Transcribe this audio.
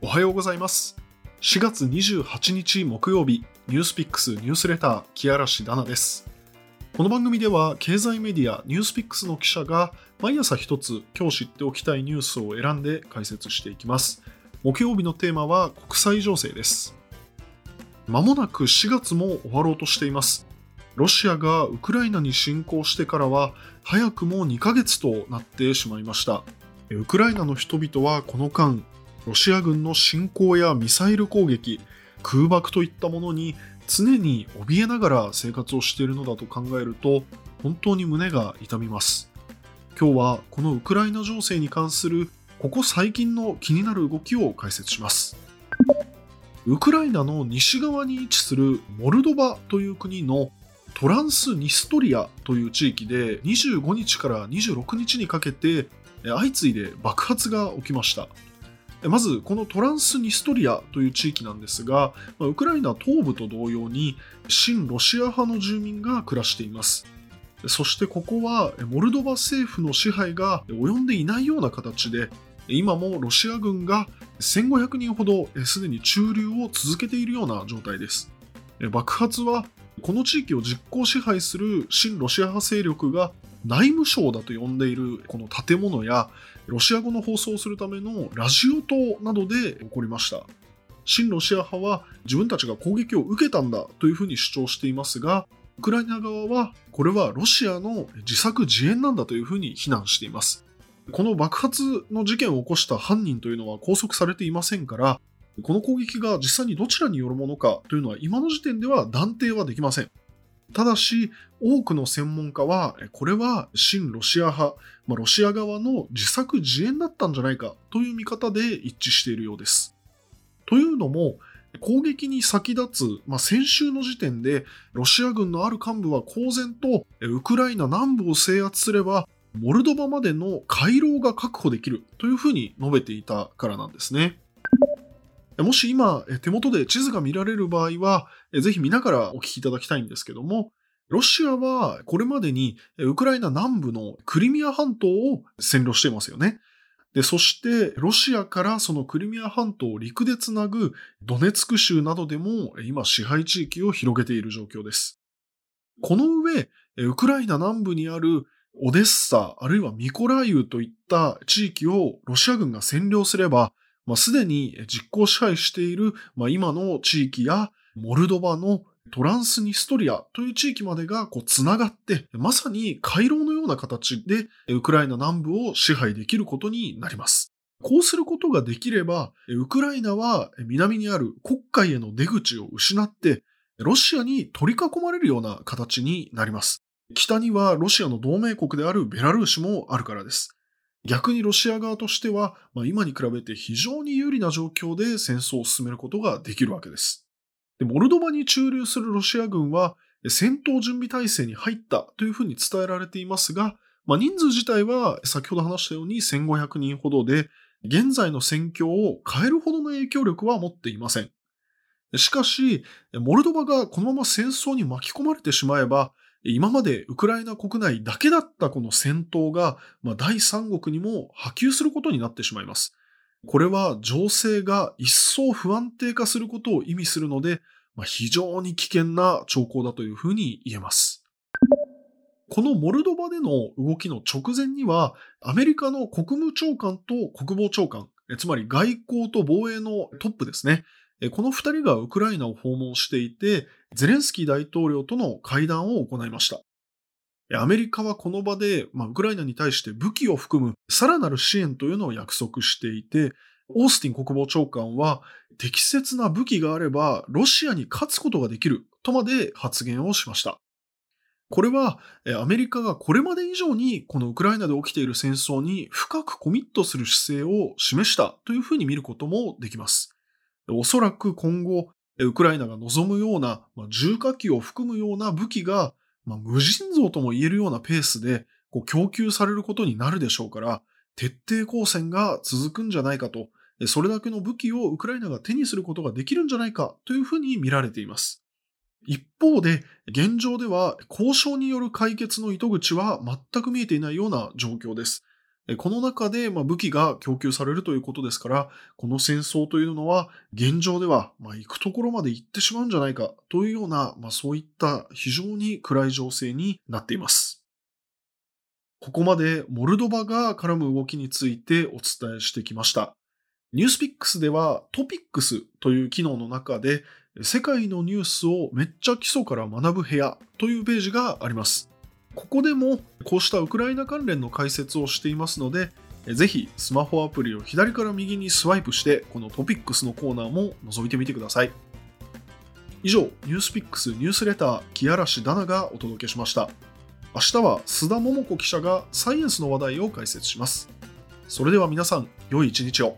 おはようございます。4月28日木曜日、ニュースピックスニュースレター、木嵐ダナです。この番組では、経済メディアニュースピックスの記者が、毎朝一つ今日知っておきたいニュースを選んで解説していきます。木曜日のテーマは国際情勢です。まもなく4月も終わろうとしています。ロシアがウクライナに侵攻してからは、早くも2ヶ月となってしまいました。ウクライナの人々はこの間、ロシア軍の侵攻やミサイル攻撃、空爆といったものに常に怯えながら生活をしているのだと考えると、本当に胸が痛みます。今日はこのウクライナ情勢に関するここ最近の気になる動きを解説します。ウクライナの西側に位置するモルドバという国のトランスニストリアという地域で25日から26日にかけて相次いで爆発が起きました。まず、このトランスニストリアという地域なんですが、ウクライナ東部と同様に、親ロシア派の住民が暮らしています。そしてここは、モルドバ政府の支配が及んでいないような形で、今もロシア軍が1500人ほどすでに駐留を続けているような状態です。爆発は、この地域を実効支配する親ロシア派勢力が内務省だと呼んでいるこの建物やロシア語の放送をするためのラジオ塔などで起こりました。親ロシア派は自分たちが攻撃を受けたんだというふうに主張していますが、ウクライナ側はこれはロシアの自作自演なんだというふうに非難しています。この爆発の事件を起こした犯人というのは拘束されていませんから、この攻撃が実際にどちらによるものかというのは今の時点では断定はできません。ただし、多くの専門家は、これは親ロシア派、まあ、ロシア側の自作自演だったんじゃないかという見方で一致しているようです。というのも、攻撃に先立つ、まあ、先週の時点で、ロシア軍のある幹部は公然と、ウクライナ南部を制圧すれば、モルドバまでの回廊が確保できるというふうに述べていたからなんですね。もし今、手元で地図が見られる場合は、ぜひ見ながらお聞きいただきたいんですけども、ロシアはこれまでにウクライナ南部のクリミア半島を占領していますよね。で、そしてロシアからそのクリミア半島を陸でつなぐドネツク州などでも今支配地域を広げている状況です。この上、ウクライナ南部にあるオデッサ、あるいはミコライウといった地域をロシア軍が占領すれば、まあ、すでに実効支配している、まあ、今の地域やモルドバのトランスニストリアという地域までがこう繋がって、まさに回廊のような形でウクライナ南部を支配できることになります。こうすることができれば、ウクライナは南にある黒海への出口を失って、ロシアに取り囲まれるような形になります。北にはロシアの同盟国であるベラルーシもあるからです。逆にロシア側としては、まあ、今に比べて非常に有利な状況で戦争を進めることができるわけです。でモルドバに駐留するロシア軍は戦闘準備態勢に入ったというふうに伝えられていますが、まあ、人数自体は先ほど話したように1500人ほどで、現在の戦況を変えるほどの影響力は持っていません。しかし、モルドバがこのまま戦争に巻き込まれてしまえば、今までウクライナ国内だけだったこの戦闘が、まあ、第三国にも波及することになってしまいます。これは情勢が一層不安定化することを意味するので、まあ、非常に危険な兆候だというふうに言えます。このモルドバでの動きの直前には、アメリカの国務長官と国防長官、つまり外交と防衛のトップですね。この二人がウクライナを訪問していて、ゼレンスキー大統領との会談を行いました。アメリカはこの場で、まあ、ウクライナに対して武器を含むさらなる支援というのを約束していて、オースティン国防長官は適切な武器があればロシアに勝つことができるとまで発言をしました。これはアメリカがこれまで以上にこのウクライナで起きている戦争に深くコミットする姿勢を示したというふうに見ることもできます。おそらく今後、ウクライナが望むような、まあ、重火器を含むような武器が、まあ、無尽蔵とも言えるようなペースでこう供給されることになるでしょうから、徹底抗戦が続くんじゃないかと、それだけの武器をウクライナが手にすることができるんじゃないかというふうに見られています。一方で、現状では交渉による解決の糸口は全く見えていないような状況です。この中でま武器が供給されるということですから、この戦争というのは現状ではま行くところまで行ってしまうんじゃないかというような、まそういった非常に暗い情勢になっています。ここまでモルドバが絡む動きについてお伝えしてきました。ニュースピックスではトピックスという機能の中で世界のニュースをめっちゃ基礎から学ぶ部屋というページがあります。ここでもこうしたウクライナ関連の解説をしていますので、ぜひスマホアプリを左から右にスワイプしてこのトピックスのコーナーも覗いてみてください。以上、ニュースピックスニュースレター木嵐ダナがお届けしました。明日は須田桃子記者がサイエンスの話題を解説します。それでは皆さん、良い一日を。